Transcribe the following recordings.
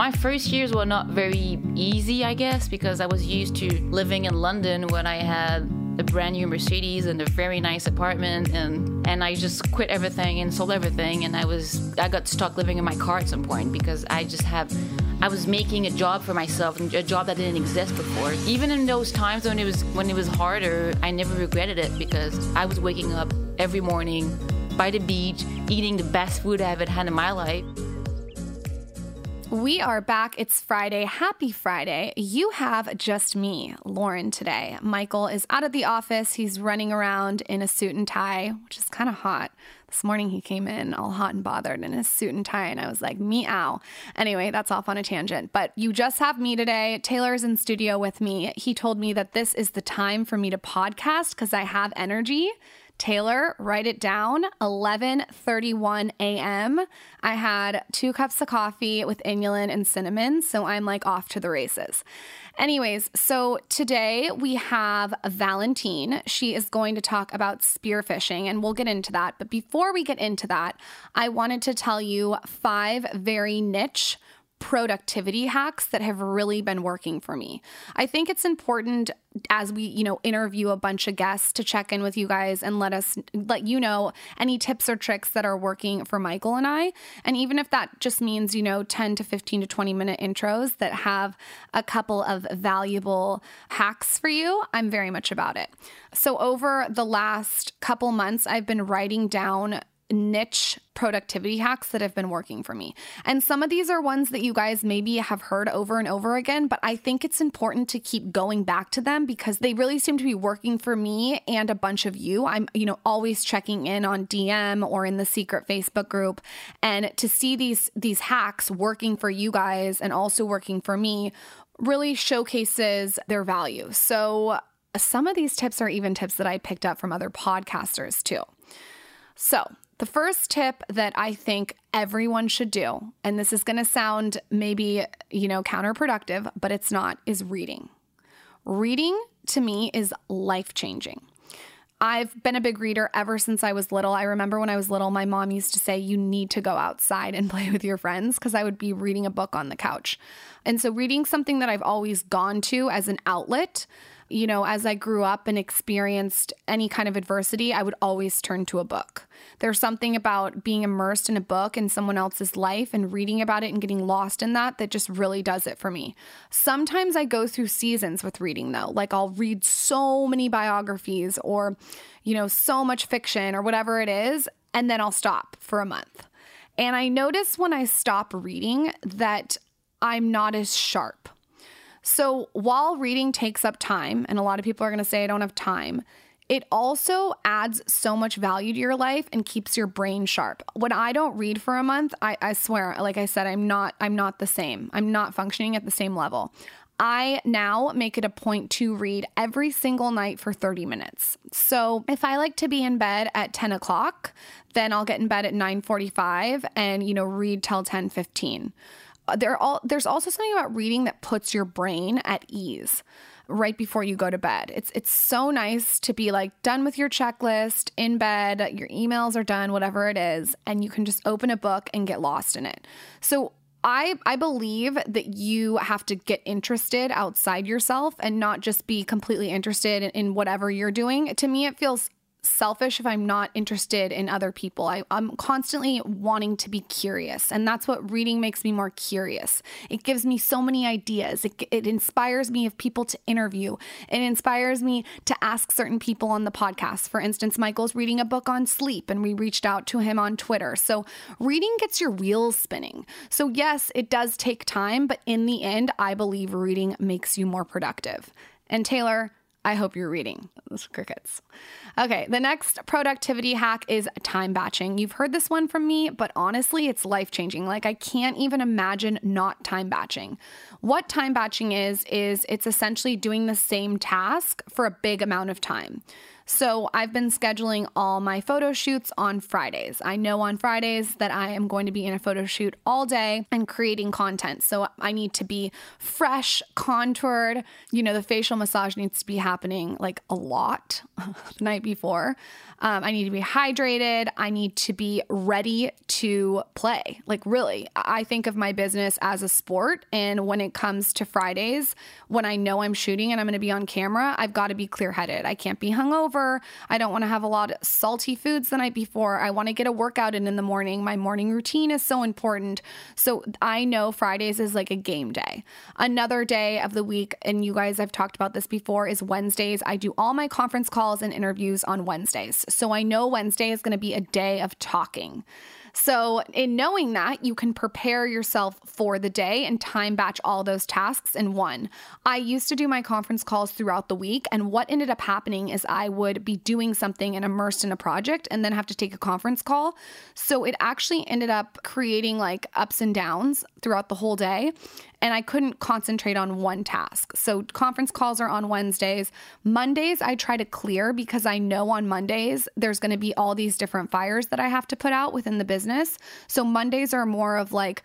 My first years were not very easy, I guess, because I was used to living in London when I had a brand new Mercedes and a very nice apartment and and I just quit everything and sold everything and I was I got stuck living in my car at some point because I just have I was making a job for myself a job that didn't exist before. Even in those times when it was when it was harder, I never regretted it because I was waking up every morning by the beach, eating the best food I ever had in my life. We are back. It's Friday. Happy Friday. You have just me, Lauryn, today. Michael is out of the office. He's running around in a suit and tie, which is kind of hot. This morning he came in all hot and bothered in his suit and tie, and I was like, meow. Anyway, that's off on a tangent. But you just have me today. Taylor's in studio with me. He told me that this is the time for me to podcast because I have energy. Taylor, write it down. 11:31 a.m. I had two cups of coffee with inulin and cinnamon, so I'm like off to the races. Anyways, so today we have Valentine. She is going to talk about spearfishing, and we'll get into that. But before we get into that, I wanted to tell you five very niche productivity hacks that have really been working for me. I think it's important as we, you know, interview a bunch of guests to check in with you guys and let us let you know any tips or tricks that are working for Michael and I. And even if that just means, you know, 10 to 15 to 20 minute intros that have a couple of valuable hacks for you, I'm very much about it. So over the last couple months, I've been writing down niche productivity hacks that have been working for me. And some of these are ones that you guys maybe have heard over and over again, but I think it's important to keep going back to them because they really seem to be working for me and a bunch of you. I'm, you know, always checking in on DM or in the secret Facebook group and to see these these hacks working for you guys and also working for me really showcases their value. So some of these tips are even tips that I picked up from other podcasters too. So, the first tip that I think everyone should do, and this is going to sound maybe, you know, counterproductive, but it's not, is reading. Reading to me is life changing. I've been a big reader ever since I was little. I remember when I was little, my mom used to say, You need to go outside and play with your friends because I would be reading a book on the couch. And so, reading something that I've always gone to as an outlet you know, as I grew up and experienced any kind of adversity, I would always turn to a book. There's something about being immersed in a book in someone else's life and reading about it and getting lost in that that just really does it for me. Sometimes I go through seasons with reading though. Like I'll read so many biographies or, you know, so much fiction or whatever it is, and then I'll stop for a month. And I notice when I stop reading that I'm not as sharp. So while reading takes up time, and a lot of people are going to say, I don't have time, it also adds so much value to your life and keeps your brain sharp. When I don't read for a month, I, I swear, like I said, I'm not I'm not the same. I'm not functioning at the same level. I now make it a point to read every single night for 30 minutes. So if I like to be in bed at 10 o'clock, then I'll get in bed at 9:45 and you know read till 10:15 there all there's also something about reading that puts your brain at ease right before you go to bed. It's it's so nice to be like done with your checklist in bed, your emails are done, whatever it is, and you can just open a book and get lost in it. So I I believe that you have to get interested outside yourself and not just be completely interested in, in whatever you're doing. To me it feels selfish if I'm not interested in other people. I, am constantly wanting to be curious, and that's what reading makes me more curious. It gives me so many ideas. It, it inspires me of people to interview. It inspires me to ask certain people on the podcast. For instance, Michael's reading a book on sleep, and we reached out to him on Twitter. So reading gets your wheels spinning. So yes, it does take time, but in the end, I believe reading makes you more productive. And Taylor, I hope you're reading. Those crickets. Okay, the next productivity hack is time batching. You've heard this one from me, but honestly, it's life changing. Like, I can't even imagine not time batching. What time batching is, is it's essentially doing the same task for a big amount of time. So I've been scheduling all my photo shoots on Fridays. I know on Fridays that I am going to be in a photo shoot all day and creating content. So I need to be fresh, contoured. You know, the facial massage needs to be happening like a lot the night before. Um, I need to be hydrated. I need to be ready to play. Like, really, I think of my business as a sport. And when it comes to Fridays, when I know I'm shooting and I'm going to be on camera, I've got to be clear headed. I can't be hungover. I don't want to have a lot of salty foods the night before. I want to get a workout in in the morning. My morning routine is so important. So I know Fridays is like a game day. Another day of the week, and you guys, I've talked about this before, is Wednesdays. I do all my conference calls and interviews on Wednesdays. So I know Wednesday is going to be a day of talking. So, in knowing that, you can prepare yourself for the day and time batch all those tasks in one. I used to do my conference calls throughout the week, and what ended up happening is I would be doing something and immersed in a project and then have to take a conference call. So, it actually ended up creating like ups and downs throughout the whole day and I couldn't concentrate on one task. So conference calls are on Wednesdays. Mondays I try to clear because I know on Mondays there's going to be all these different fires that I have to put out within the business. So Mondays are more of like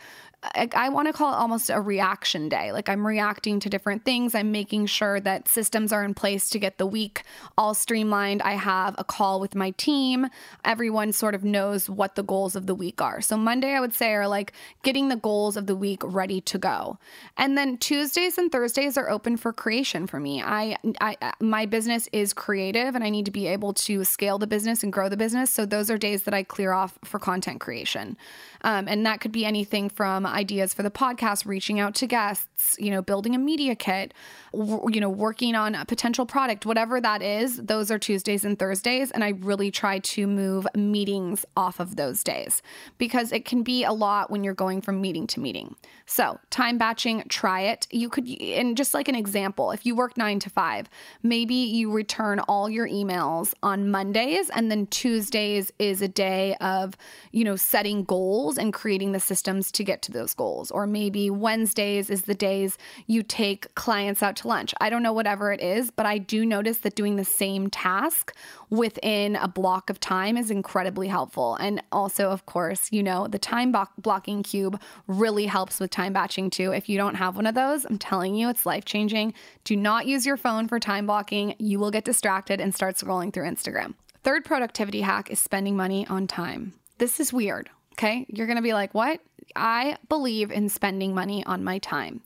I, I want to call it almost a reaction day. Like I'm reacting to different things. I'm making sure that systems are in place to get the week all streamlined. I have a call with my team. Everyone sort of knows what the goals of the week are. So Monday, I would say, are like getting the goals of the week ready to go. And then Tuesdays and Thursdays are open for creation for me. I, I my business is creative and I need to be able to scale the business and grow the business. So those are days that I clear off for content creation. Um, and that could be anything from ideas for the podcast, reaching out to guests, you know, building a media kit, w- you know, working on a potential product, whatever that is. Those are Tuesdays and Thursdays. And I really try to move meetings off of those days because it can be a lot when you're going from meeting to meeting. So, time batching, try it. You could, and just like an example, if you work nine to five, maybe you return all your emails on Mondays and then Tuesdays is a day of, you know, setting goals goals and creating the systems to get to those goals. Or maybe Wednesdays is the days you take clients out to lunch. I don't know, whatever it is, but I do notice that doing the same task within a block of time is incredibly helpful. And also, of course, you know, the time bo- blocking cube really helps with time batching too. If you don't have one of those, I'm telling you, it's life changing. Do not use your phone for time blocking. You will get distracted and start scrolling through Instagram. Third productivity hack is spending money on time. This is weird. Okay. You're going to be like, what? I believe in spending money on my time.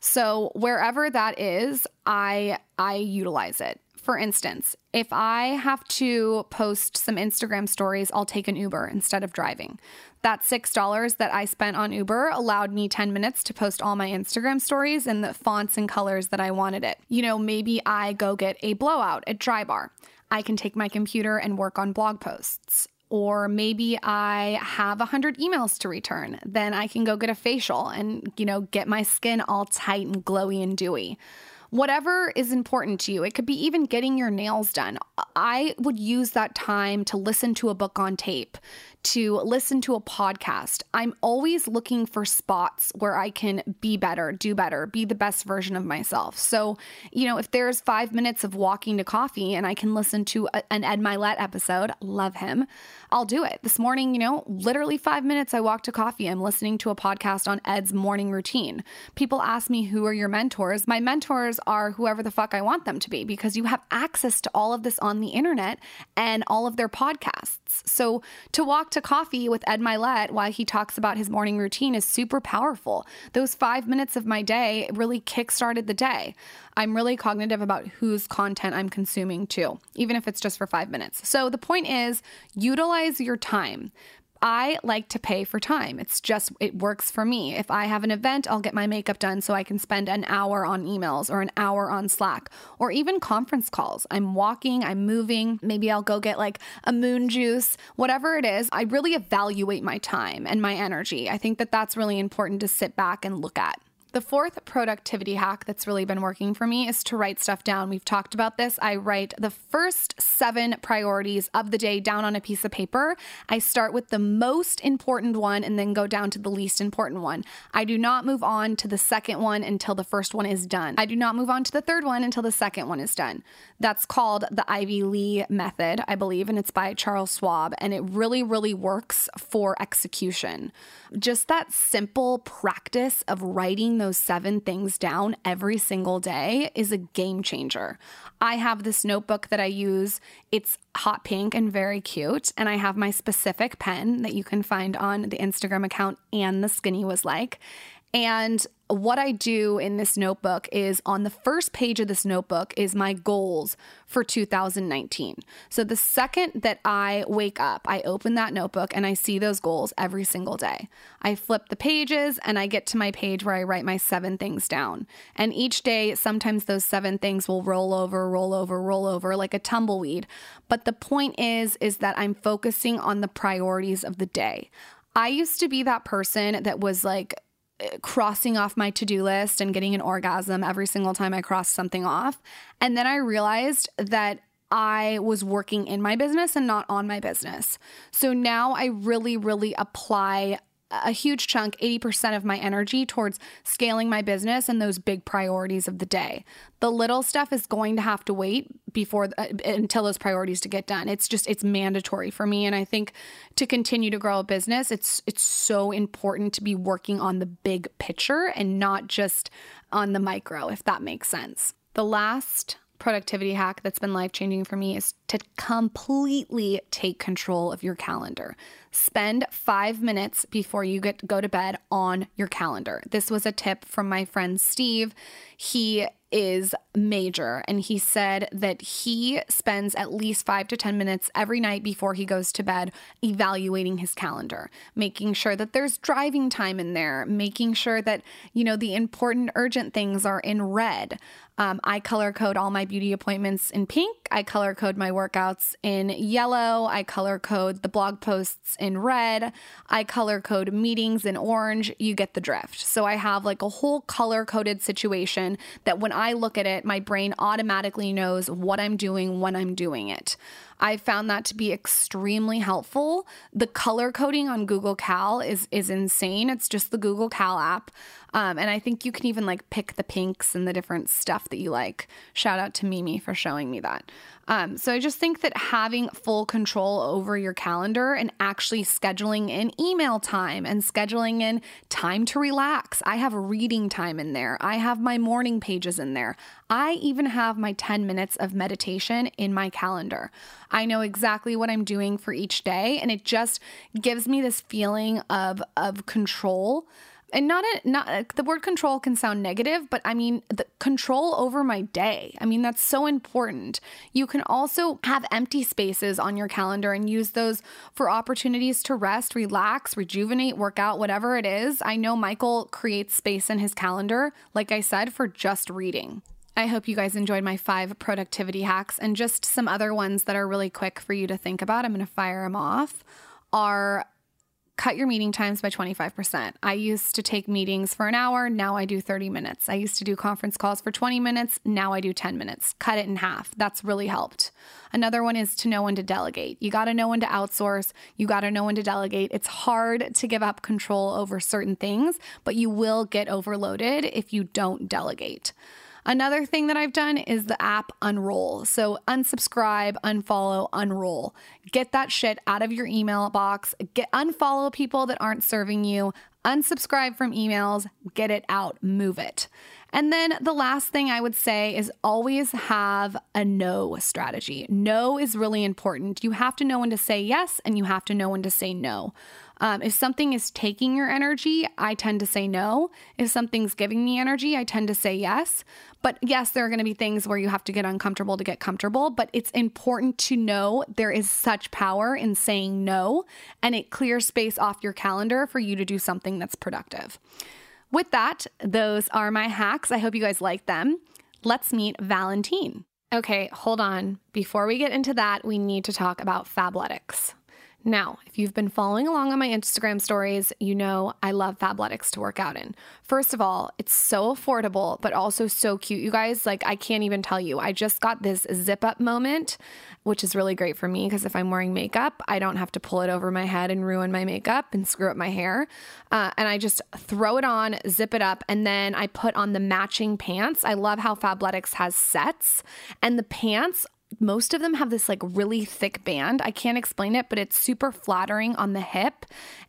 So wherever that is, I I utilize it. For instance, if I have to post some Instagram stories, I'll take an Uber instead of driving. That $6 that I spent on Uber allowed me 10 minutes to post all my Instagram stories in the fonts and colors that I wanted it. You know, maybe I go get a blowout at Drybar. I can take my computer and work on blog posts or maybe I have 100 emails to return. Then I can go get a facial and, you know, get my skin all tight and glowy and dewy. Whatever is important to you, it could be even getting your nails done. I would use that time to listen to a book on tape, to listen to a podcast. I'm always looking for spots where I can be better, do better, be the best version of myself. So, you know, if there's five minutes of walking to coffee and I can listen to a, an Ed Mylett episode, love him, I'll do it. This morning, you know, literally five minutes I walked to coffee. I'm listening to a podcast on Ed's morning routine. People ask me, who are your mentors? My mentors are whoever the fuck I want them to be because you have access to all of this on the internet and all of their podcasts. So to walk to coffee with Ed Mylett while he talks about his morning routine is super powerful. Those five minutes of my day really kickstarted the day. I'm really cognitive about whose content I'm consuming too, even if it's just for five minutes. So the point is utilize your time. I like to pay for time. It's just, it works for me. If I have an event, I'll get my makeup done so I can spend an hour on emails or an hour on Slack or even conference calls. I'm walking, I'm moving. Maybe I'll go get like a moon juice, whatever it is. I really evaluate my time and my energy. I think that that's really important to sit back and look at. The fourth productivity hack that's really been working for me is to write stuff down. We've talked about this. I write the first seven priorities of the day down on a piece of paper. I start with the most important one and then go down to the least important one. I do not move on to the second one until the first one is done. I do not move on to the third one until the second one is done. That's called the Ivy Lee method, I believe, and it's by Charles Schwab. And it really, really works for execution. Just that simple practice of writing those seven things down every single day is a game changer. I have this notebook that I use. It's hot pink and very cute. And I have my specific pen that you can find on the Instagram account and the skinny was like. And what I do in this notebook is on the first page of this notebook is my goals for 2019. So the second that I wake up, I open that notebook and I see those goals every single day. I flip the pages and I get to my page where I write my seven things down. And each day, sometimes those seven things will roll over, roll over, roll over like a tumbleweed. But the point is is that I'm focusing on the priorities of the day. I used to be that person that was like crossing off my to do list and getting an orgasm every single time I crossed something off. And then I realized that I was working in my business and not on my business. So now I really, really apply a huge chunk, 80% of my energy towards scaling my business and those big priorities of the day. The little stuff is going to have to wait before uh, until those priorities to get done. It's just it's mandatory for me and I think to continue to grow a business, it's it's so important to be working on the big picture and not just on the micro if that makes sense. The last productivity hack that's been life changing for me is to completely take control of your calendar. Spend five minutes before you get go to bed on your calendar. This was a tip from my friend Steve. He is major. And he said that he spends at least five to 10 minutes every night before he goes to bed evaluating his calendar, making sure that there's driving time in there, making sure that, you know, the important, urgent things are in red. Um, I color code all my beauty appointments in pink. I color code my workouts in yellow. I color code the blog posts in red. I color code meetings in orange. You get the drift. So I have like a whole color coded situation that when I look at it, my brain automatically knows what I'm doing when I'm doing it. I found that to be extremely helpful. The color coding on Google Cal is is insane. It's just the Google Cal app. Um, and I think you can even like pick the pinks and the different stuff that you like. Shout out to Mimi for showing me that. Um, so I just think that having full control over your calendar and actually scheduling in email time and scheduling in time to relax. I have reading time in there. I have my morning pages in there. I even have my 10 minutes of meditation in my calendar. I know exactly what I'm doing for each day, and it just gives me this feeling of, of control and not a, not uh, the word control can sound negative, but I mean the control over my day. I mean that's so important. You can also have empty spaces on your calendar and use those for opportunities to rest, relax, rejuvenate, work out, whatever it is. I know Michael creates space in his calendar, like I said, for just reading. I hope you guys enjoyed my five productivity hacks and just some other ones that are really quick for you to think about. I'm going to fire them off. Are cut your meeting times by 25%. I used to take meetings for an hour, now I do 30 minutes. I used to do conference calls for 20 minutes, now I do 10 minutes. Cut it in half. That's really helped. Another one is to know when to delegate. You got to know when to outsource, you got to know when to delegate. It's hard to give up control over certain things, but you will get overloaded if you don't delegate. Another thing that I've done is the app unroll. So unsubscribe, unfollow, unroll. Get that shit out of your email box. Get unfollow people that aren't serving you. Unsubscribe from emails. Get it out. Move it. And then the last thing I would say is always have a no strategy. No is really important. You have to know when to say yes and you have to know when to say no. Um, if something is taking your energy, I tend to say no. If something's giving me energy, I tend to say yes. But yes, there are going to be things where you have to get uncomfortable to get comfortable, but it's important to know there is such power in saying no and it clears space off your calendar for you to do something that's productive. With that, those are my hacks. I hope you guys like them. Let's meet Valentine. Okay, hold on. Before we get into that, we need to talk about Fabletics. Now, if you've been following along on my Instagram stories, you know I love Fabletics to work out in. First of all, it's so affordable, but also so cute. You guys, like, I can't even tell you. I just got this zip up moment, which is really great for me because if I'm wearing makeup, I don't have to pull it over my head and ruin my makeup and screw up my hair. Uh, and I just throw it on, zip it up, and then I put on the matching pants. I love how Fabletics has sets, and the pants most of them have this like really thick band. I can't explain it, but it's super flattering on the hip.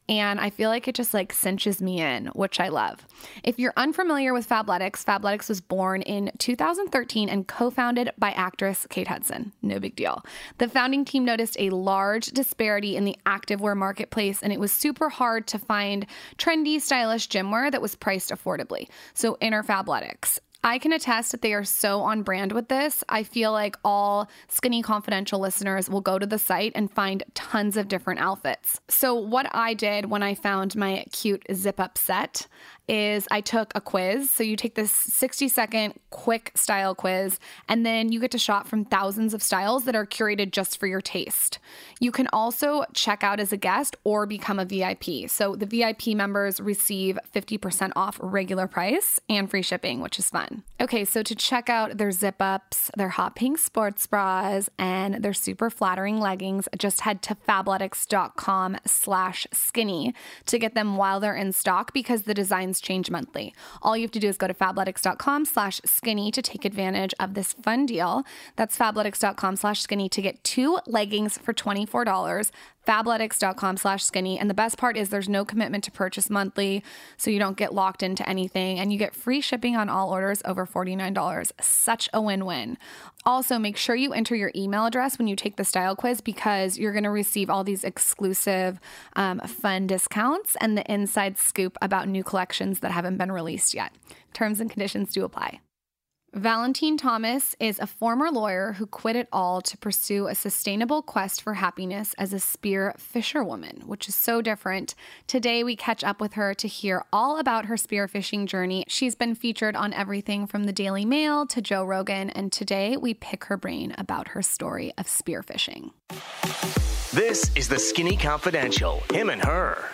And I feel like it just like cinches me in, which I love. If you're unfamiliar with Fabletics, Fabletics was born in 2013 and co founded by actress Kate Hudson. No big deal. The founding team noticed a large disparity in the activewear marketplace, and it was super hard to find trendy, stylish gym wear that was priced affordably. So enter Fabletics. I can attest that they are so on brand with this. I feel like all Skinny Confidential listeners will go to the site and find tons of different outfits. So, what I did when I found my cute zip up set, is I took a quiz. So you take this 60 second quick style quiz, and then you get to shop from thousands of styles that are curated just for your taste. You can also check out as a guest or become a VIP. So the VIP members receive 50% off regular price and free shipping, which is fun. Okay, so to check out their zip ups, their hot pink sports bras, and their super flattering leggings, just head to fabletics.com slash skinny to get them while they're in stock because the designs change monthly. All you have to do is go to fabletics.com slash skinny to take advantage of this fun deal. That's fabletics.com slash skinny to get two leggings for $24 fabletics.com slash skinny. And the best part is there's no commitment to purchase monthly so you don't get locked into anything. And you get free shipping on all orders over $49 such a win-win. Also make sure you enter your email address when you take the style quiz because you're going to receive all these exclusive um, fun discounts and the inside scoop about new collections that haven't been released yet. Terms and conditions do apply Valentine Thomas is a former lawyer who quit it all to pursue a sustainable quest for happiness as a spear fisherwoman, which is so different. Today, we catch up with her to hear all about her spearfishing journey. She's been featured on everything from the Daily Mail to Joe Rogan, and today we pick her brain about her story of spearfishing. This is the Skinny Confidential, him and her.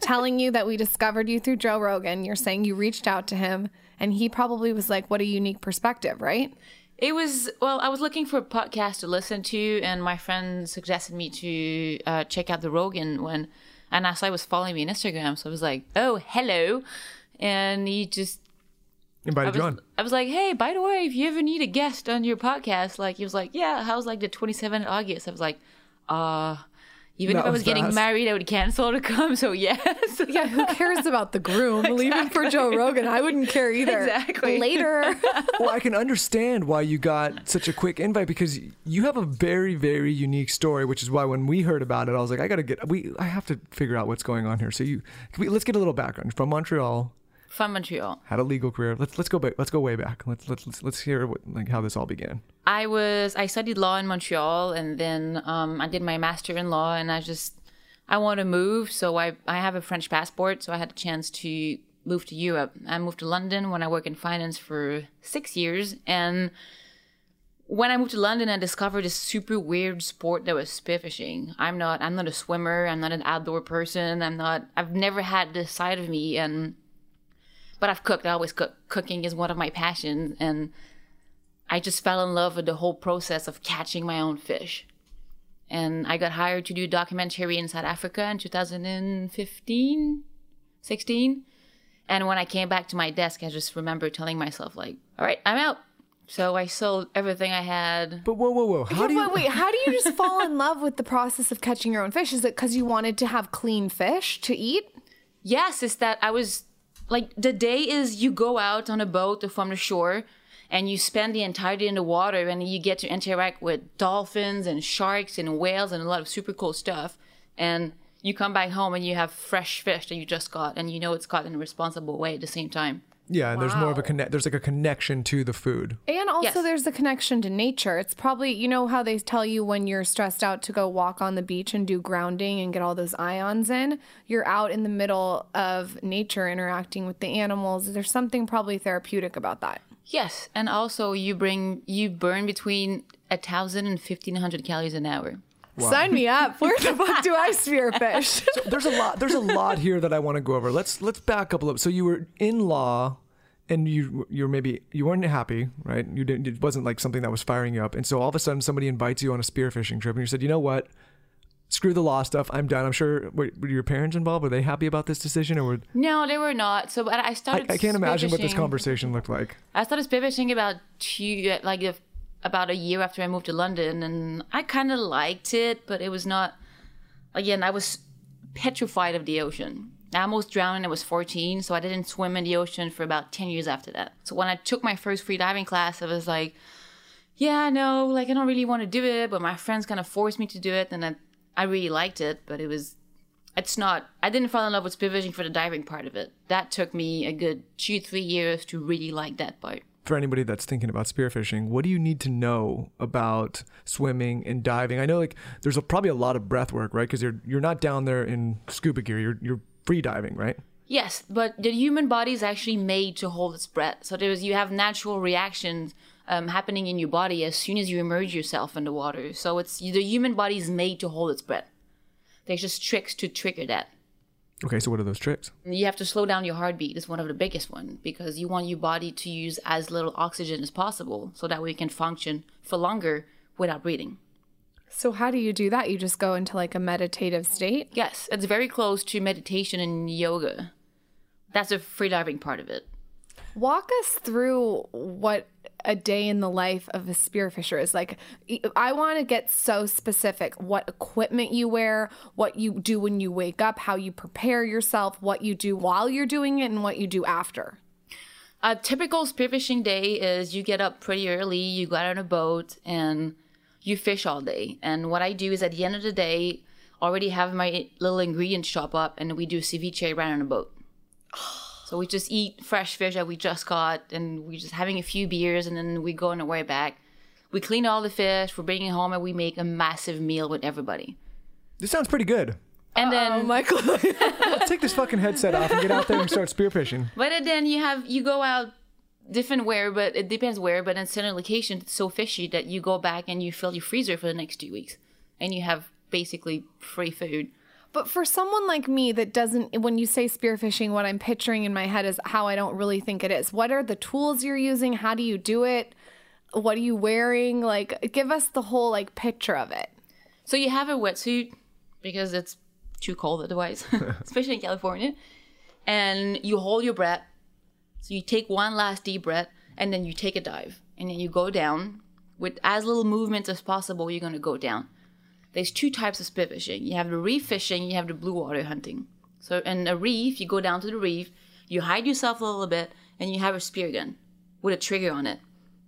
Telling you that we discovered you through Joe Rogan, you're saying you reached out to him and he probably was like, what a unique perspective, right? It was well. I was looking for a podcast to listen to, and my friend suggested me to uh, check out the Rogan one, and I saw he was following me on Instagram, so I was like, "Oh, hello," and he just invited I was, you on. I was like, "Hey, by the way, if you ever need a guest on your podcast, like," he was like, "Yeah, how's like the 27th August?" I was like, "Uh." Even That if I was, was getting married, I would cancel to come. So yes, Yeah, who cares about the groom leaving for Joe Rogan? I wouldn't care either. Exactly. Later. well, I can understand why you got such a quick invite because you have a very, very unique story, which is why when we heard about it, I was like, I gotta get, we, I have to figure out what's going on here. So you, can we, let's get a little background. You're from Montreal, from Montreal. had a legal career. Let's let's go back. Let's go way back. Let's let's let's, let's hear what, like how this all began. I was I studied law in Montreal and then um, I did my master in law and I just I want to move so I I have a French passport so I had a chance to move to Europe. I moved to London when I worked in finance for six years and when I moved to London I discovered this super weird sport that was spearfishing. I'm not I'm not a swimmer, I'm not an outdoor person, I'm not I've never had this side of me and but I've cooked. I always cook. Cooking is one of my passions and I just fell in love with the whole process of catching my own fish. And I got hired to do a documentary in South Africa in 2015, 16. And when I came back to my desk, I just remember telling myself, like, all right, I'm out. So I sold everything I had. But whoa, whoa, whoa! How do you? wait, wait, how do you just fall in love with the process of catching your own fish? Is it because you wanted to have clean fish to eat? Yes, it's that I was like, the day is you go out on a boat or from the shore and you spend the entire day in the water and you get to interact with dolphins and sharks and whales and a lot of super cool stuff. And you come back home and you have fresh fish that you just caught and you know it's caught in a responsible way at the same time. Yeah, and there's more of a connect. There's like a connection to the food. And also, Yes. there's a connection to nature. It's probably, you know, how they tell you when you're stressed out to go walk on the beach and do grounding and get all those ions in. You're out in the middle of nature interacting with the animals. There's something probably therapeutic about that. Yes, and also you bring you burn between a thousand and fifteen hundred calories an hour. Sign me up. Where the fuck do I spearfish? there's a lot there's a lot here that I want to go over. Let's let's back up a little. So you were in law and you you're maybe you weren't happy, right? You didn't it wasn't like something that was firing you up. And so all of a sudden somebody invites you on a spearfishing trip and you said, "You know what? Screw the law stuff. I'm done." I'm sure were, were your parents involved? Were they happy about this decision or were No, they were not. So but I I, started. I can't imagine what this conversation looked like. I started spearfishing about two, like a, about a year after I moved to London, and I kind of liked it, but it was not. Again, I was petrified of the ocean. I almost drowned when I was 14, so I didn't swim in the ocean for about 10 years after that. So when I took my first free diving class, I was like, yeah, no, like I don't really want to do it, but my friends kind of forced me to do it, and I, I really liked it, but it was, it's not, I didn't fall in love with spearfishing for the diving part of it. That took me a good two, three years to really like that part. For anybody that's thinking about spearfishing, what do you need to know about swimming and diving? I know like there's a, probably a lot of breath work, right? Because you're you're not down there in scuba gear. You're you're free diving, right? Yes, but the human body is actually made to hold its breath. So there's you have natural reactions um, happening in your body as soon as you immerse yourself in the water. So it's the human body is made to hold its breath. There's just tricks to trigger that. Okay, so what are those tricks? You have to slow down your heartbeat. It's one of the biggest one because you want your body to use as little oxygen as possible, so that way you can function for longer without breathing. so how do you do that? You just go into like a meditative state? Yes, it's very close to meditation and yoga. That's the freediving part of it. Walk us through what a day in the life of a spearfisher is like. I want to get so specific what equipment you wear, what you do when you wake up, how you prepare yourself, what you do while you're doing it, and what you do after. A typical spearfishing day is you get up pretty early, you go out on a boat, and you fish all day. And what I do is at the end of the day, already have my little ingredients shop up, and we do ceviche right on a boat. So we just eat fresh fish that we just caught, and we're just having a few beers, and then we go on our way back. We clean all the fish, we bring it home, and we make a massive meal with everybody. This sounds pretty good. And then Oh, Michael. Let's take this fucking headset off and get out there and start spearfishing. But then you have you go out different where, but it depends where. But in certain locations, it's so fishy that you go back and you fill your freezer for the next two weeks, and you have basically free food. But for someone like me that doesn't, when you say spearfishing, what I'm picturing in my head is how I don't really think it is. What are the tools you're using? How do you do it? What are you wearing? Like, give us the whole like picture of it. So you have a wetsuit because it's too cold otherwise, especially in California, and you hold your breath. So you take one last deep breath, and then you take a dive, and then you go down with as little movement as possible. You're gonna go down. There's two types of spearfishing. You have the reef fishing, you have the blue water hunting. So in a reef, you go down to the reef, you hide yourself a little bit, and you have a spear gun with a trigger on it.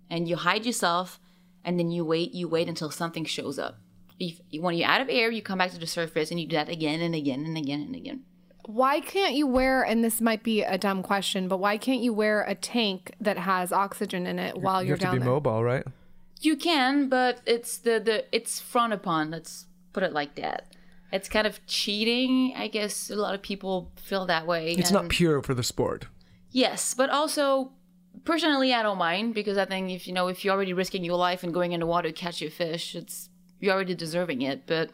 And you hide yourself, and then you wait, you wait until something shows up. If, when you're out of air, you come back to the surface and you do that again and again and again and again. Why can't you wear, and this might be a dumb question, but why can't you wear a tank that has oxygen in it while You are down there? you're have to be there? mobile, right? You can, but it's the, the it's frowned upon. Let's put it like that. It's kind of cheating. I guess a lot of people feel that way. It's and- not pure for the sport. Yes, but also personally, I don't mind because I think if you know if you're already risking your life and going in the water to catch your fish, it's you're already deserving it. But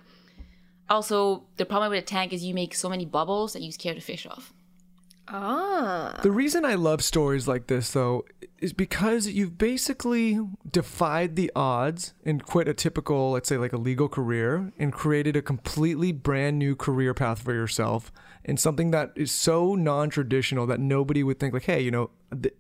also, the problem with a tank is you make so many bubbles that you scare the fish off. Ah. The reason I love stories like this, though, is because you've basically defied the odds and quit a typical, let's say, like a legal career and created a completely brand new career path for yourself and something that is so non traditional that nobody would think, like, hey, you know, th-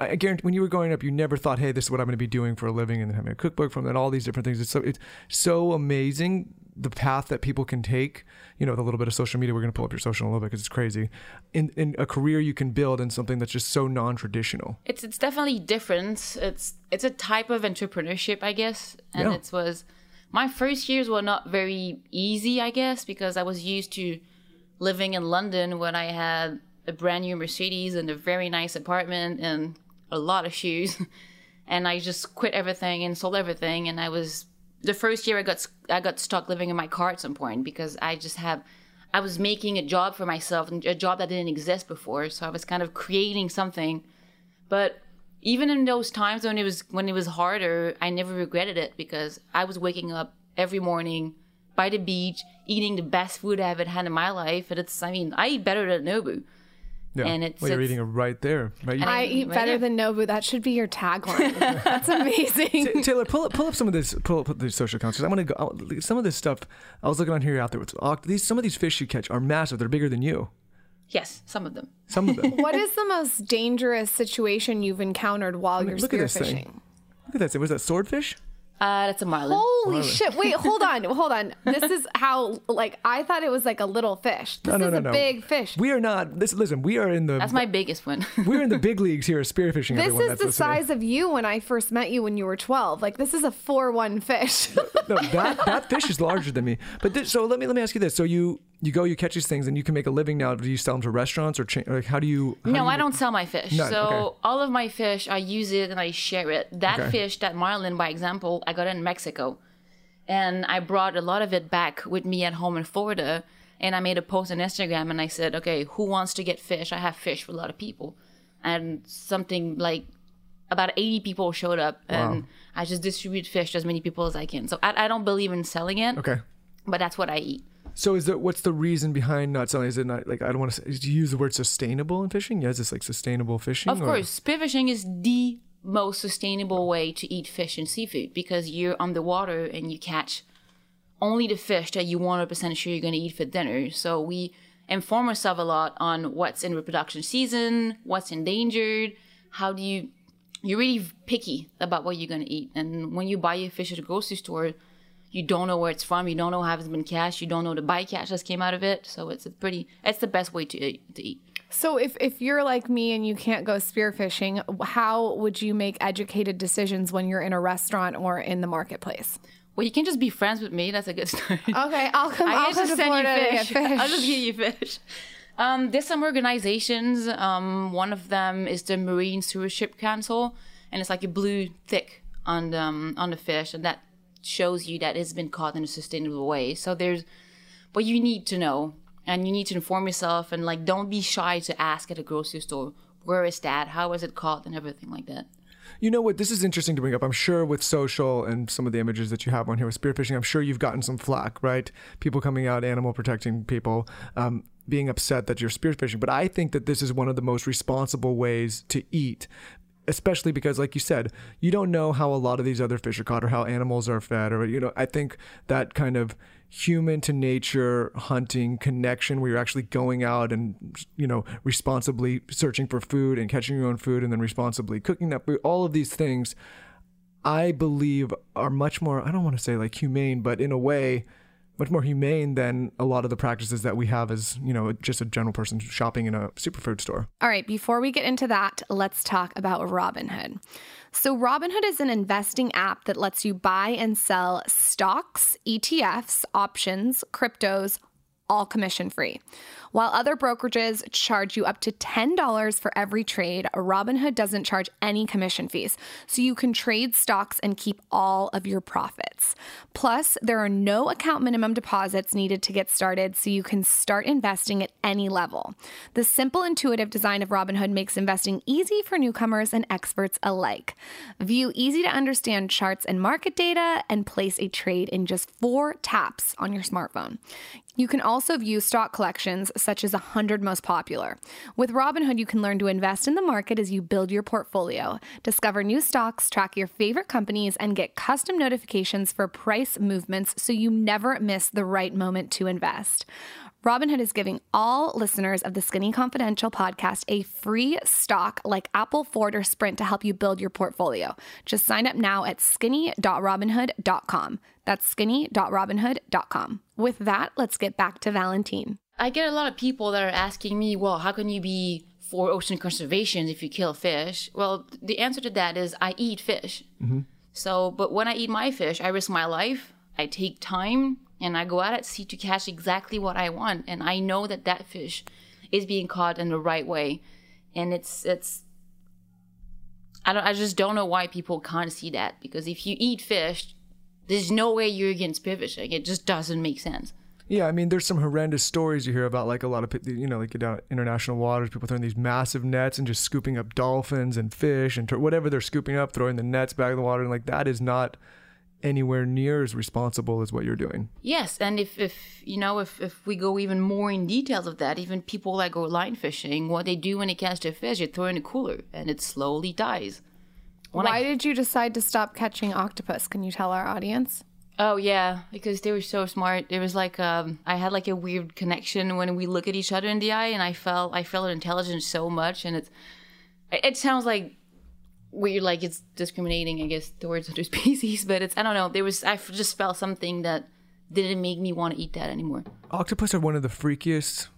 I guarantee when you were growing up, you never thought, hey, this is what I'm going to be doing for a living and then having a cookbook from that, all these different things. It's so, it's so amazing the path that people can take, you know, with a little bit of social media, we're going to pull up your social a little bit because it's crazy. In, in a career you can build in something that's just so non-traditional. It's it's definitely different. It's it's a type of entrepreneurship, I guess, and Yeah. it was my first years were not very easy, I guess, because I was used to living in London when I had a brand new Mercedes and a very nice apartment and a lot of shoes, and I just quit everything and sold everything, and I was the first year I got I got stuck living in my car at some point because I just have I was making a job for myself and a job that didn't exist before, so I was kind of creating something but even in those times when it was when it was harder, I never regretted it because I was waking up every morning by the beach, eating the best food I ever had in my life. And it's, I mean, I eat better than Nobu. Yeah. And it's- well, you're it's- eating it right there. Right? I eat Right better here. than Nobu. That should be your tagline. That's amazing. Ta- Taylor, pull up, pull up some of this, pull up these social accounts. 'cause I want to go. I- Some of this stuff I was looking on here out there. With these, some of these fish you catch are massive. They're bigger than you. Yes, some of them. Some of them. What is the most dangerous situation you've encountered while you're look at this spearfishing? thing. Look at that. thing. Was that swordfish? Uh, that's a marlin. Holy shit! Wait, hold on, hold on. This is how like I thought it was like a little fish. This No, no, is no, a no. big fish. We are not. This listen. We are in the. That's my biggest one. we're in the big leagues here, spearfishing. This everyone is that's the listening. size of you when I first met you when you were 12. Like this is a 4-1 fish. No, that that fish is larger than me. But this, so let me let me ask you this: so you you go, you catch these things, and you can make a living now. Do you sell them to restaurants or cha- like how do you? how do No, you I don't sell my fish. None, so okay. all of my fish, I use it and I share it. That Okay. fish, that marlin, by example, I got it in Mexico, and I brought a lot of it back with me at home in Florida. And I made a post on Instagram and I said, okay, who wants to get fish? I have fish for a lot of people, and something like about 80 people showed up, and I just distribute fish to as many people as I can. So I, I don't believe in selling it, Okay. but that's what I eat. So is that what's the reason behind not selling? Is it not like I don't want to say, do you use the word sustainable in fishing? Yeah, is this like sustainable fishing? Of or- course, spearfishing is the most sustainable way to eat fish and seafood because you're underwater and you catch only the fish that you 100% sure you're going to eat for dinner. So we inform ourselves a lot on what's in reproduction season, what's endangered, how do you you're really picky about what you're going to eat. And when you buy your fish at a grocery store, you don't know where it's from, you don't know how it's been cast, you don't know the bycatch that came out of it. So it's a pretty it's the best way to eat, to eat. so if if you're like me and you can't go spearfishing, how would you make educated decisions when you're in a restaurant or in the marketplace? Well, you can just be friends with me. That's a good start. Okay, I'll come. I'll come just to send you fish. fish. I'll just give you fish. Um, there's some organizations. Um, one of them is the Marine Stewardship Council, and it's like a blue thick on the, um, on the fish, and that shows you that it's been caught in a sustainable way. So there's what you need to know, and you need to inform yourself, and like don't be shy to ask at a grocery store where is that, how is it caught, and everything like that. You know what? This is interesting to bring up. I'm sure with social and some of the images that you have on here with spearfishing, I'm sure you've gotten some flack, right? People coming out, animal protecting people, um, being upset that you're spearfishing. But I think that this is one of the most responsible ways to eat. Especially because, like you said, you don't know how a lot of these other fish are caught or how animals are fed, or you know, I think that kind of human to nature hunting connection where you're actually going out and you know responsibly searching for food and catching your own food and then responsibly cooking that food all of these things i believe are much more i don't want to say like humane but in a way much more humane than a lot of the practices that we have as you know just a general person shopping in a superfood store All right, before we get into that, let's talk about Robinhood. So, Robinhood is an investing app that lets you buy and sell stocks, ETFs, options, cryptos, all commission free. While other brokerages charge you up to $10 for every trade, Robinhood doesn't charge any commission fees. So you can trade stocks and keep all of your profits. Plus, there are no account minimum deposits needed to get started, so you can start investing at any level. The simple, intuitive design of Robinhood makes investing easy for newcomers and experts alike. View easy to understand charts and market data and place a trade in just four taps on your smartphone. You can also view stock collections such as 100 most popular. With Robinhood, you can learn to invest in the market as you build your portfolio, discover new stocks, track your favorite companies, and get custom notifications for price movements so you never miss the right moment to invest. Robinhood is giving all listeners of the Skinny Confidential podcast a free stock like Apple, Ford, or Sprint to help you build your portfolio. Just sign up now at skinny.robinhood.com. That's skinny.robinhood.com. With that, let's get back to Valentine. I get a lot of people that are asking me, well, how can you be for ocean conservation if you kill fish? Well, the answer to that is I eat fish. Mm-hmm. So, but when I eat my fish, I risk my life, I take time, and I go out at sea to catch exactly what I want. And I know that that fish is being caught in the right way. And it's, it's, I don't, I just don't know why people can't see that because if you eat fish, there's no way you're against spearfishing. It just doesn't make sense. Yeah, I mean, there's some horrendous stories you hear about, like a lot of, you know, like down at international waters, people throwing these massive nets and just scooping up dolphins and fish and whatever they're scooping up, throwing the nets back in the water. And like, that is not anywhere near as responsible as what you're doing. Yes, and if, if you know if, if we go even more in details of that, even people that go line fishing, what they do when they catch their fish, they throw it in a cooler and it slowly dies. When Why I- did you decide to stop catching octopus? Can you tell our audience? Oh yeah, because they were so smart. It was like um, I had like a weird connection when we look at each other in the eye, and I felt I felt intelligence so much, and it's it it sounds like weird, like it's discriminating, I guess, towards other species, but it's I don't know. There was i just felt something that didn't make me want to eat that anymore. Octopus are one of the freakiest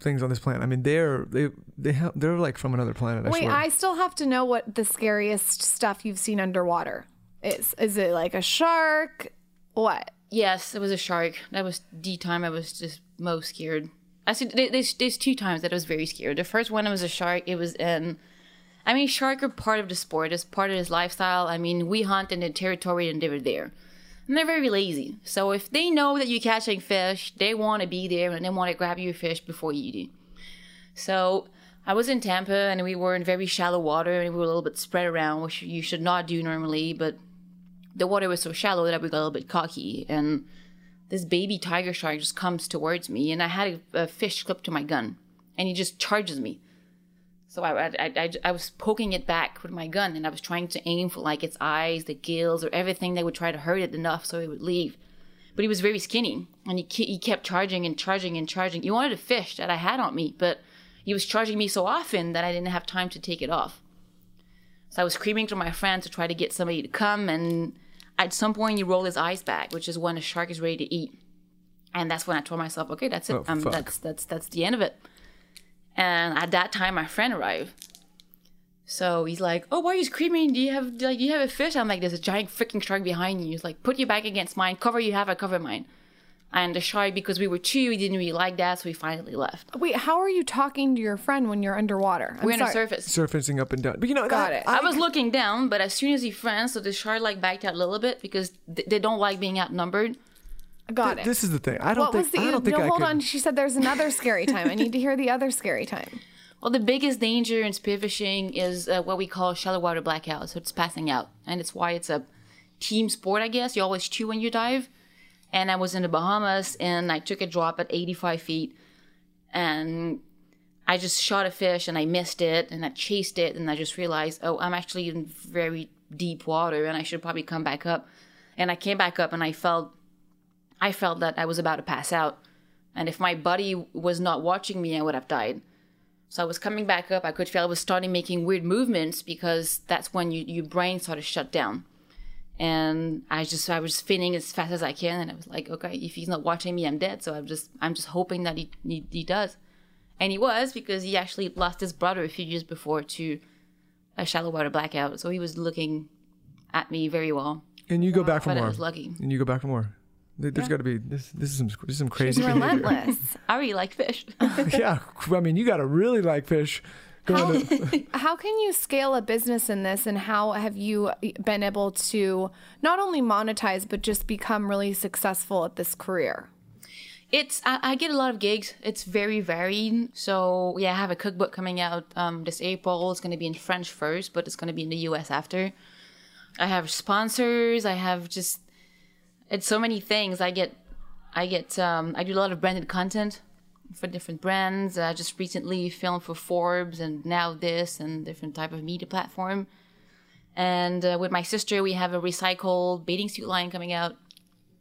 things on this planet. I mean, they're they they have, they're like from another planet. I Wait, swear. I still have to know what the scariest stuff you've seen underwater is. Is it like a shark? What? Yes, it was a shark. That was the time I was just most scared. I said there- there's there's two times that I was very scared. The first one it was a shark. It was in. I mean, shark are part of the sport. It's part of his lifestyle. I mean, we hunt in the territory and they were there. And they're very lazy. So if they know that you're catching fish, they want to be there and they want to grab your fish before you do. So I was in Tampa and we were in very shallow water and we were a little bit spread around, which you should not do normally. But the water was so shallow that we got a little bit cocky and this baby tiger shark just comes towards me and i had a, a fish clipped to my gun and he just charges me so I, I, I, I was poking it back with my gun and i was trying to aim for like its eyes the gills or everything that would try to hurt it enough so it would leave but he was very skinny and he, he kept charging and charging and charging he wanted a fish that i had on me but he was charging me so often that i didn't have time to take it off so I was screaming to my friend to try to get somebody to come, and at some point he rolled his eyes back, which is when a shark is ready to eat. And that's when I told myself, okay, that's it. Oh, um, that's that's that's the end of it. And at that time, my friend arrived. So he's like, "Oh, why are you screaming? Do you have like do you have a fish?" I'm like, "There's a giant freaking shark behind you." He's like, "Put your back against mine. Cover you have, I cover mine." And the shark, because we were two, he didn't really like that, so we finally left. Wait, how are you talking to your friend when you're underwater? I'm we're on the sorry. surface. surfacing up and down. But you know, Got that- it. I was looking down, but as soon as he friends, so the shark like backed out a little bit because th- they don't like being outnumbered. Got it. This is the thing. I don't what think. was the? I don't think no, I hold could. on. She said there's another scary time. I need to hear the other scary time. Well, the biggest danger in spearfishing is uh, what we call shallow water blackout. So it's passing out, and it's why it's a team sport. I guess you always chew when you dive. And I was in the Bahamas, and I took a drop at 85 feet, and I just shot a fish, and I missed it, and I chased it, and I just realized, oh, I'm actually in very deep water, and I should probably come back up. And I came back up, and I felt, I felt that I was about to pass out, and if my buddy was not watching me, I would have died. So I was coming back up. I could feel I was starting making weird movements because that's when you, your brain sort of shut down. And I just I was spinning as fast as I can, and I was like, okay, if he's not watching me, I'm dead. So I'm just I'm just hoping that he he, he does, and he was because he actually lost his brother a few years before to a shallow water blackout. So he was looking at me very well. and you go uh, back for But I was lucky. And you go back for more. There- There's got to be this. This is some. This is some crazy. She's relentless. I really like fish. yeah, I mean, you got to really like fish. Going to, How can you scale a business in this, and how have you been able to not only monetize but just become really successful at this career? It's I, I get a lot of gigs. It's very varied. So yeah, I have a cookbook coming out um, this April. It's going to be in French first, but it's going to be in the U.S. after. I have sponsors. I have just it's so many things. I get I get um, I do a lot of branded content for different brands. I just recently filmed for Forbes and now this and different type of media platform. And uh, with my sister, we have a recycled bathing suit line coming out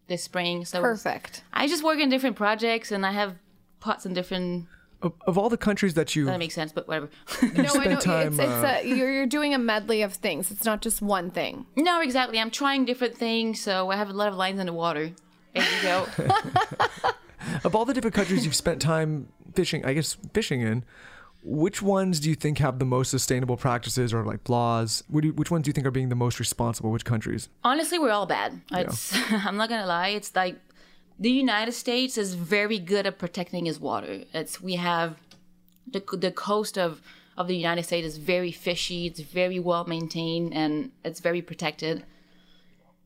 this spring. So Perfect. I just work in different projects and I have pots in different. Of, of all the countries that you That makes sense, but whatever. No, I know time, it's, it's a, uh, you're you're doing a medley of things. It's not just one thing. no, exactly. I'm trying different things, so I have a lot of lines in the water. There you go. of all the different countries you've spent time fishing, I guess fishing in, which ones do you think have the most sustainable practices or like laws? You- which ones do you think are being the most responsible? Which countries? Honestly, we're all bad. It's, I'm not gonna lie. It's like the United States is very good at protecting its water. It's we have the the coast of of the United States is very fishy. It's very well maintained and it's very protected.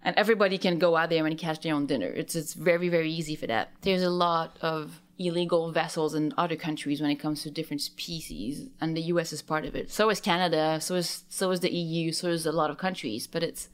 And everybody can go out there and catch their own dinner. It's it's very very easy for that. There's a lot of illegal vessels in other countries when it comes to different species, and the U.S. is part of it. So is Canada. So is so is the EU. So is a lot of countries. But it's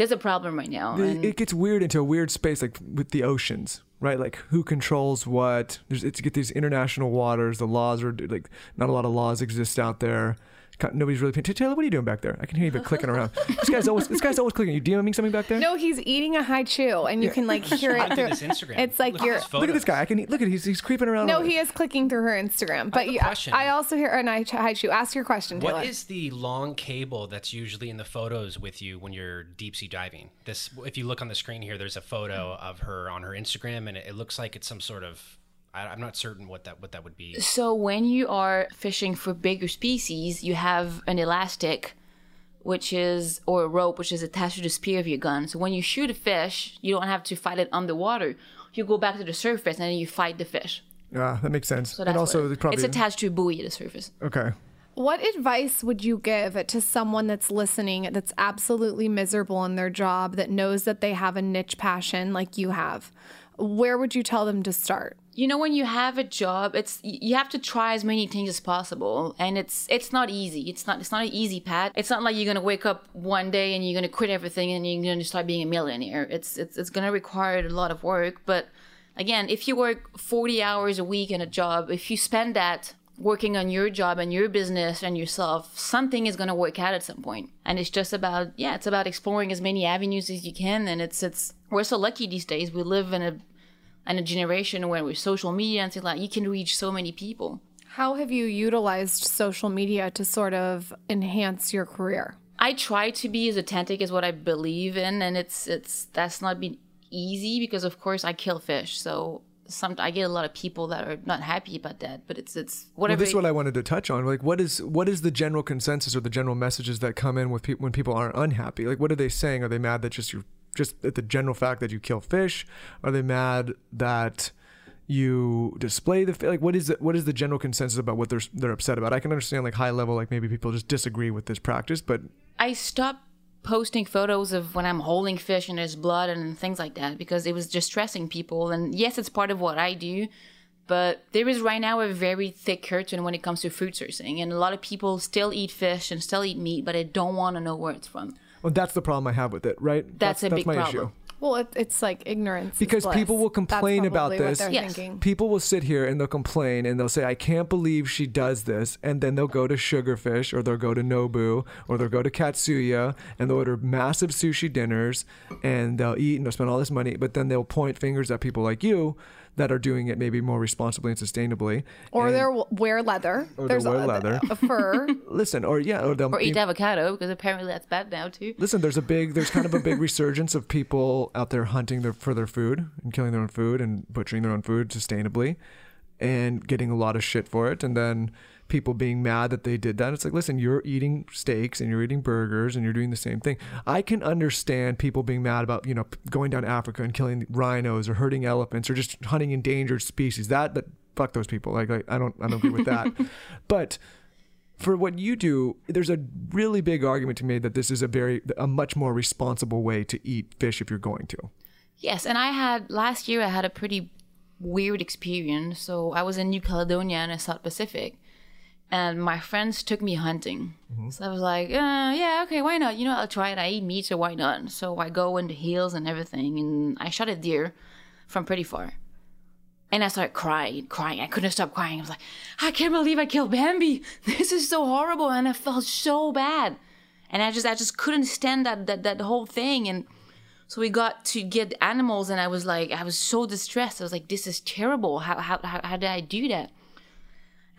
there's a problem right now. It- and- it gets weird into a weird space, like with the oceans, right? Like who controls what? There's it's get these international waters. The laws are like not a lot of laws exist out there. Ca- Nobody's really paying. Taylor, what are you doing back there? I can hear you clicking around. This guy's always this guy's always clicking. You DMing something back there? No, he's eating a Hi-Chew, and you can like hear it through. did this Instagram. It's like Look at you're. this Look at this guy. I can look at he's he's creeping around. No, he is clicking through her Instagram. But have a you. I also hear an high Hi-Chew. Ask your question, Taylor. What is the long cable that's usually in the photos with you when you're deep sea diving? This, if you look on the screen here, there's a photo of her on her Instagram, and it, it looks like it's some sort of. I, I'm not certain what that what that would be. So when you are fishing for bigger species, you have an elastic, which is or a rope, which is attached to the spear of your gun. So when you shoot a fish, you don't have to fight it underwater. You go back to the surface and then you fight the fish. Yeah, that makes sense. So that's and also, it- probably it's attached to a buoy at the surface. Okay. What advice would you give to someone that's listening that's absolutely miserable in their job that knows that they have a niche passion like you have? Where would you tell them to start? You know when you have a job it's you have to try as many things as possible and it's it's not easy. It's not it's not an easy path. It's not like you're gonna wake up one day and you're gonna quit everything and you're gonna start being a millionaire. It's it's, it's gonna require a lot of work but again if you work 40 hours a week in a job if you spend that working on your job and your business and yourself something is going to work out at some point. And it's just about yeah it's about exploring as many avenues as you can and it's it's we're so lucky these days. We live in a and a generation where with social media and things like you can reach so many people. How have you utilized social media to sort of enhance your career? I try to be as authentic as what I believe in, and it's it's that's not been easy because of course I kill fish, so some I get a lot of people that are not happy about that. But it's it's Well, whatever. this is what I wanted to touch on. Like, what is what is the general consensus or the general messages that come in with people when people aren't unhappy? Like, what are they saying? Are they mad that just you just at the general fact that you kill fish? Are they mad that you display the like? What is it? What is the general consensus about what they're they're upset about? I can understand like high level, like maybe people just disagree with this practice, but I stopped posting photos of when I'm holding fish and there's blood and things like that because it was distressing people. And yes, it's part of what I do, but there is right now a very thick curtain when it comes to food sourcing. And a lot of people still eat fish and still eat meat, but they don't want to know where it's from. Well, that's the problem I have with it, right? That's a big my problem. issue. Well, it, it's like ignorance. is because bliss. people will That's complain about probably what this. they're Yes. thinking. People will sit here and they'll complain and they'll say, I can't believe she does this. And then they'll go to Sugarfish or they'll go to Nobu or they'll go to Katsuya and they'll order massive sushi dinners and they'll eat and they'll spend all this money. But then they'll point fingers at people like you that are doing it maybe more responsibly and sustainably. Or And- they'll wear leather. Or they'll wear a, leather. a fur. listen, or yeah, or they'll Or eat be- avocado because apparently that's bad now too. Listen, there's a big, there's kind of a big resurgence of people out there hunting their, for their food and killing their own food and butchering their own food sustainably and getting a lot of shit for it. And then people being mad that they did that. It's like, listen, you're eating steaks and you're eating burgers and you're doing the same thing. I can understand people being mad about, you know, going down Africa and killing rhinos or hurting elephants or just hunting endangered species. That, that, fuck those people. Like, like I don't, I don't agree with that. but, for what you do, there's a really big argument to be made that this is a very a much more responsible way to eat fish if you're going to. Yes, and I had last year I had a pretty weird experience. So I was in New Caledonia in the South Pacific, and my friends took me hunting. So I was like, uh, yeah, okay, why not? You know, I'll try it. I eat meat, so why not? So I go in the hills and everything, and I shot a deer from pretty far. And I started crying, crying. I couldn't stop crying. I was like, I can't believe I killed Bambi. This is so horrible, and I felt so bad. And I just, I just couldn't stand that, that, that whole thing. And so we got to get animals, and I was like, I was so distressed. I was like, this is terrible. How, how, how, how did I do that?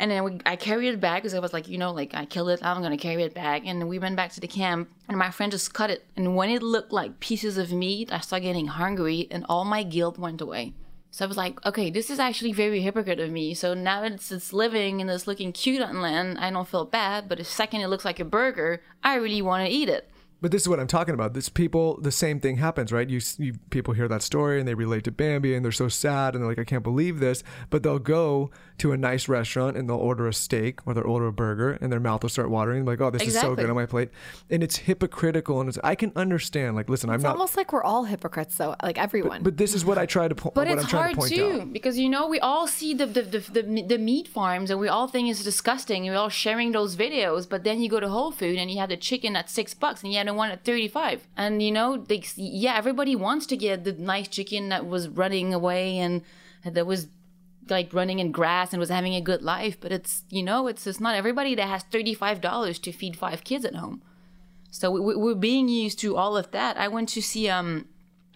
And then we, I carried it back because I was like, you know, like I killed it. I'm gonna carry it back. And we went back to the camp, and my friend just cut it. And when it looked like pieces of meat, I started getting hungry, and all my guilt went away. So I was like, okay, this is actually very hypocrite of me. So now that it's, it's living and it's looking cute on land, I don't feel bad. But the second it looks like a burger, I really want to eat it. But this is what I'm talking about. This people, the same thing happens, right? You, you people hear that story and they relate to Bambi and they're so sad and they're like, I can't believe this. But they'll go to a nice restaurant and they'll order a steak or they'll order a burger and their mouth will start watering. Like, oh, this is so good on my plate, and it's hypocritical. And it's, I can understand. Like, listen, I'm It's not. almost like we're all hypocrites, though. Like everyone. but this is what I try to point. But what it's I'm trying hard to point too out. because you know we all see the the, the the the meat farms and we all think it's disgusting and we're all sharing those videos. But then you go to Whole Food and you have the chicken at six bucks and you have getting one at 35. And you know, they, yeah, everybody wants to get the nice chicken that was running away and that was like running in grass and was having a good life. But it's, you know, it's, it's not everybody that has $35 to feed five kids at home. So we, we're being used to all of that. I went to see um,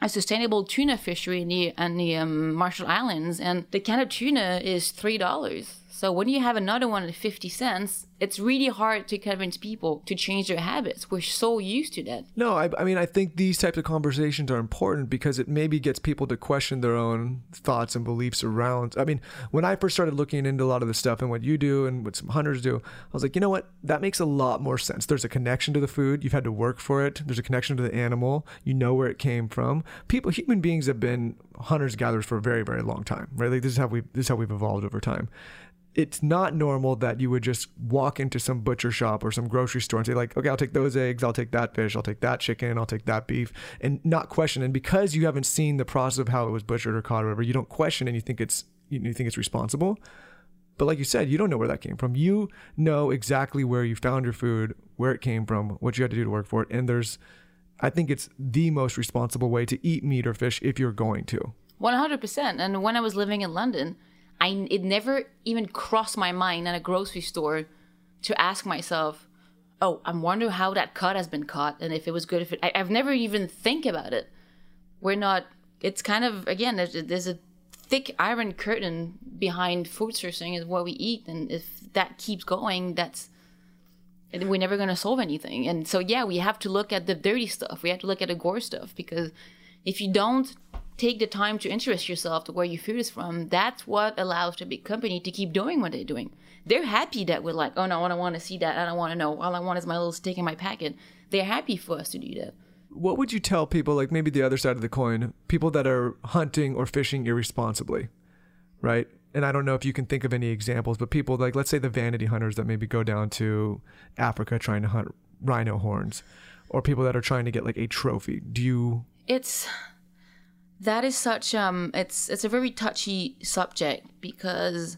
a sustainable tuna fishery in the, in the um, Marshall Islands, and the can of tuna is three dollars. So when you have another one at 50 cents, it's really hard to convince people to change their habits. We're so used to that. No, I, I mean, I think these types of conversations are important because it maybe gets people to question their own thoughts and beliefs around. I mean, when I first started looking into a lot of the stuff and what you do and what some hunters do, I was like, you know what? That makes a lot more sense. There's a connection to the food. You've had to work for it. There's a connection to the animal. You know where it came from. People, human beings have been hunters gatherers for a very, very long time, right? Like this is how we this is how we've evolved over time it's not normal that you would just walk into some butcher shop or some grocery store and say like okay i'll take those eggs i'll take that fish i'll take that chicken i'll take that beef and not question. And because you haven't seen the process of how it was butchered or caught or whatever you don't question and you think it's you think it's responsible. But like you said you don't know where that came from. You know exactly where you found your food where it came from what you had to do to work for it. And there's i think it's the most responsible way to eat meat or fish if you're going to. 100% and when i was living in london I it never even crossed my mind at a grocery store to ask myself, "Oh, I'm wondering how that cut has been caught and if it was good. If it, I, have never even think about it. We're not. It's kind of again. There's, there's a thick iron curtain behind food sourcing is what we eat, and if that keeps going, that's we're never going to solve anything. And so yeah, we have to look at the dirty stuff. We have to look at the gore stuff because if you don't take the time to interest yourself to where your food is from, that's what allows the big company to keep doing what they're doing. They're happy that we're like, oh no, I don't want to see that. I don't want to know. All I want is my little stick in my packet. They're happy for us to do that. What would you tell people, like maybe the other side of the coin, people that are hunting or fishing irresponsibly, right? And I don't know if you can think of any examples, but people like, let's say the vanity hunters that maybe go down to Africa trying to hunt rhino horns, or people that are trying to get like a trophy. Do you? It's that is such um it's it's a very touchy subject because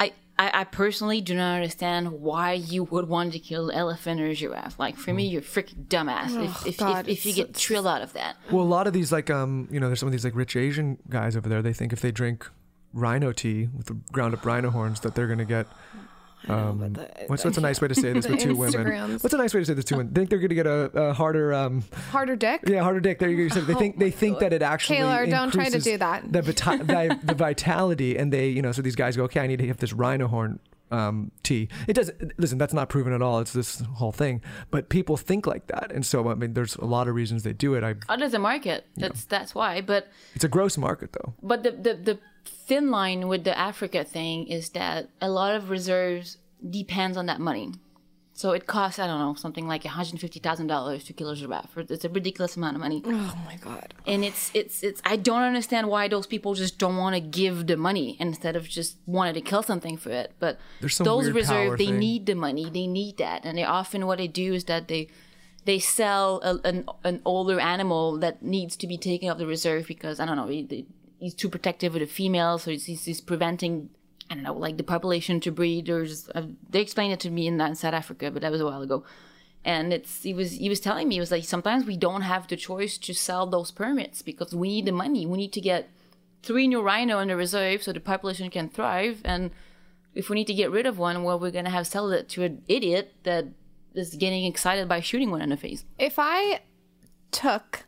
I, I I personally do not understand why you would want to kill an elephant or a giraffe. Like for me, you're freaking dumbass Oh, if if, God, if, if you get thrilled out of that. Well, a lot of these like um, you know, there's some of these like rich Asian guys over there. They think if they drink rhino tea with the ground up rhino horns, that they're gonna get. Um, what's, what's a nice way to say this with two women? What's a nice way to say this to women? They think they're gonna get a, a harder, um, Harder dick. yeah, harder dick. There you go. They think they think that it actually Taylor, don't try to do that. The, vita- the, the vitality, and they, you know, so these guys go, okay, I need to have this rhino horn um, tea. It does. Listen, that's not proven at all. It's this whole thing, but people think like that, and so I mean, there's a lot of reasons they do it. I, Oh, there's a market. That's that's why. But it's a gross market though. but the, the the thin line with the Africa thing is that a lot of reserves depends on that money. So it costs I don't know something like one hundred fifty thousand dollars to kill a giraffe. It's a ridiculous amount of money. Oh my god. and it's it's it's I don't understand why those people just don't want to give the money instead of just wanting to kill something for it. But There's some those weird power reserve they thing. need the money, they need that, and they often what they do is that they they sell a, an an older animal that needs to be taken off the reserve because I don't know he, they- he's too protective of the females, so he's, he's, preventing. I don't know, like the population to breed. There's, uh, they explained it to me in, in South Africa, but that was a while ago and it's he was he was telling me it was like sometimes we don't have the choice to sell those permits because we need the money we need to get three new rhino in the reserve so the population can thrive and if we need to get rid of one well we're gonna have sell it to an idiot that is getting excited by shooting one in the face If I took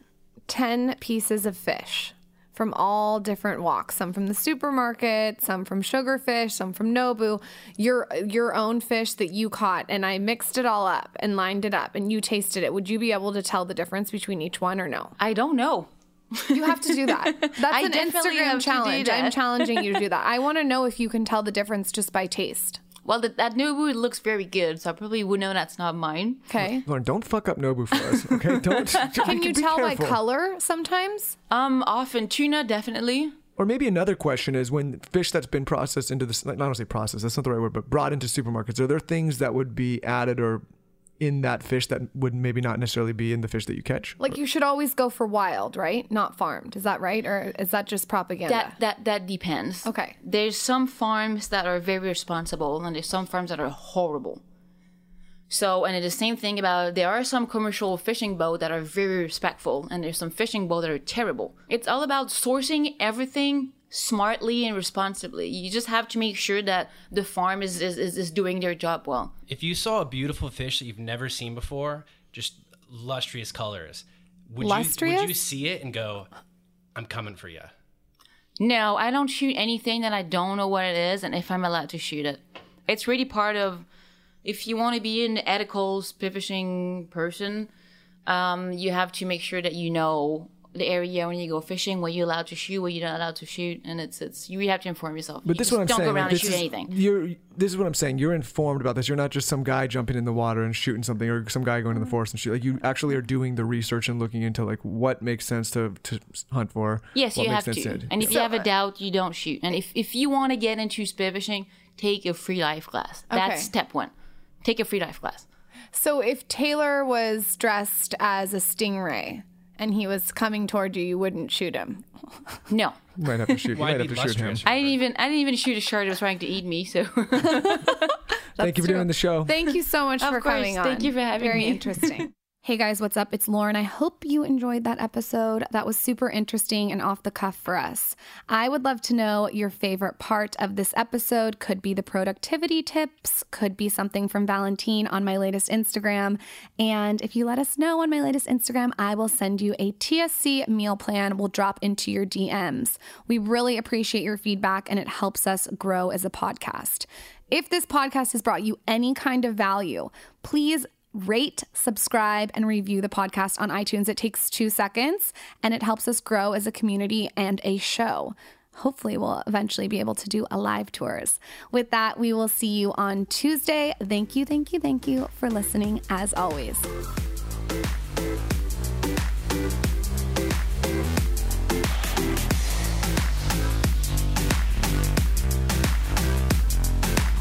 10 pieces of fish from all different walks, some from the supermarket, some from sugarfish, some from Nobu, your your own fish that you caught and I mixed it all up and lined it up and you tasted it, would you be able to tell the difference between each one or no? i don't know You have to do that. That's an Instagram challenge. I'm challenging you to do that. I want to know if you can tell the difference just by taste. Well that, that Nobu looks very good so i probably would know that's not mine Okay. Lauryn, don't fuck up Nobu for us, okay? Don't. Can you tell by color sometimes? um often tuna definitely Or maybe another question is when fish that's been processed into this, not want to say processed, that's not the right word, but brought into supermarkets, are there things that would be added or in that fish that would maybe not necessarily be in the fish that you catch? Like you should always go for wild, right? Not farmed. Is that right? Or is that just propaganda? That that that depends. Okay. There's some farms that are very responsible, and there's some farms that are horrible. So, and it's the same thing about there are some commercial fishing boats that are very respectful, and there's some fishing boats that are terrible. It's all about sourcing everything smartly and responsibly. You just have to make sure that the farm is, is, is, doing their job well. If you saw a beautiful fish that you've never seen before, just lustrous colors, would you would you see it and go, "I'm coming for you"? No, I don't shoot anything that I don't know what it is and if I'm allowed to shoot it. It's really part of if you want to be an ethical spearfishing person, um, you have to make sure that you know the area when you go fishing, what you're allowed to shoot, what you're not allowed to shoot, and it's it's you have to inform yourself. But You this is just what I'm don't saying. go around like, and shoot is, anything. You're this is what I'm saying. You're informed about this. You're not just some guy jumping in the water and shooting something, or some guy going in the mm-hmm. forest and shoot. Like you actually are doing the research and looking into like what makes sense to, to hunt for. Yes, what you makes have sense to. And if you have a uh, doubt, you don't shoot. And if, if you want to get into spearfishing, take a freedive class. That's Okay. step one. Take a freedive class. So if Taylor was dressed as a stingray and he was coming toward you, you wouldn't shoot him. No. you might have to shoot. You might have to shoot him. I didn't even I didn't even shoot a shark that was trying to eat me, so Thank you for doing the show. Thank you so much Of for course. coming on. Thank you for having Very me. interesting. Hey guys, what's up? It's Lauryn. I hope you enjoyed that episode. That was super interesting and off the cuff for us. I would love to know your favorite part of this episode. Could be the productivity tips, could be something from Valentine on my latest Instagram. And if you let us know on my latest Instagram, I will send you a TSC meal plan. We'll drop into your DMs. We really appreciate your feedback and it helps us grow as a podcast. If this podcast has brought you any kind of value, please rate, subscribe, and review the podcast on iTunes. It takes two seconds and it helps us grow as a community and a show. Hopefully, we'll eventually be able to do a live tours. With that, we will see you on Tuesday. Thank you, thank you, thank you for listening as always.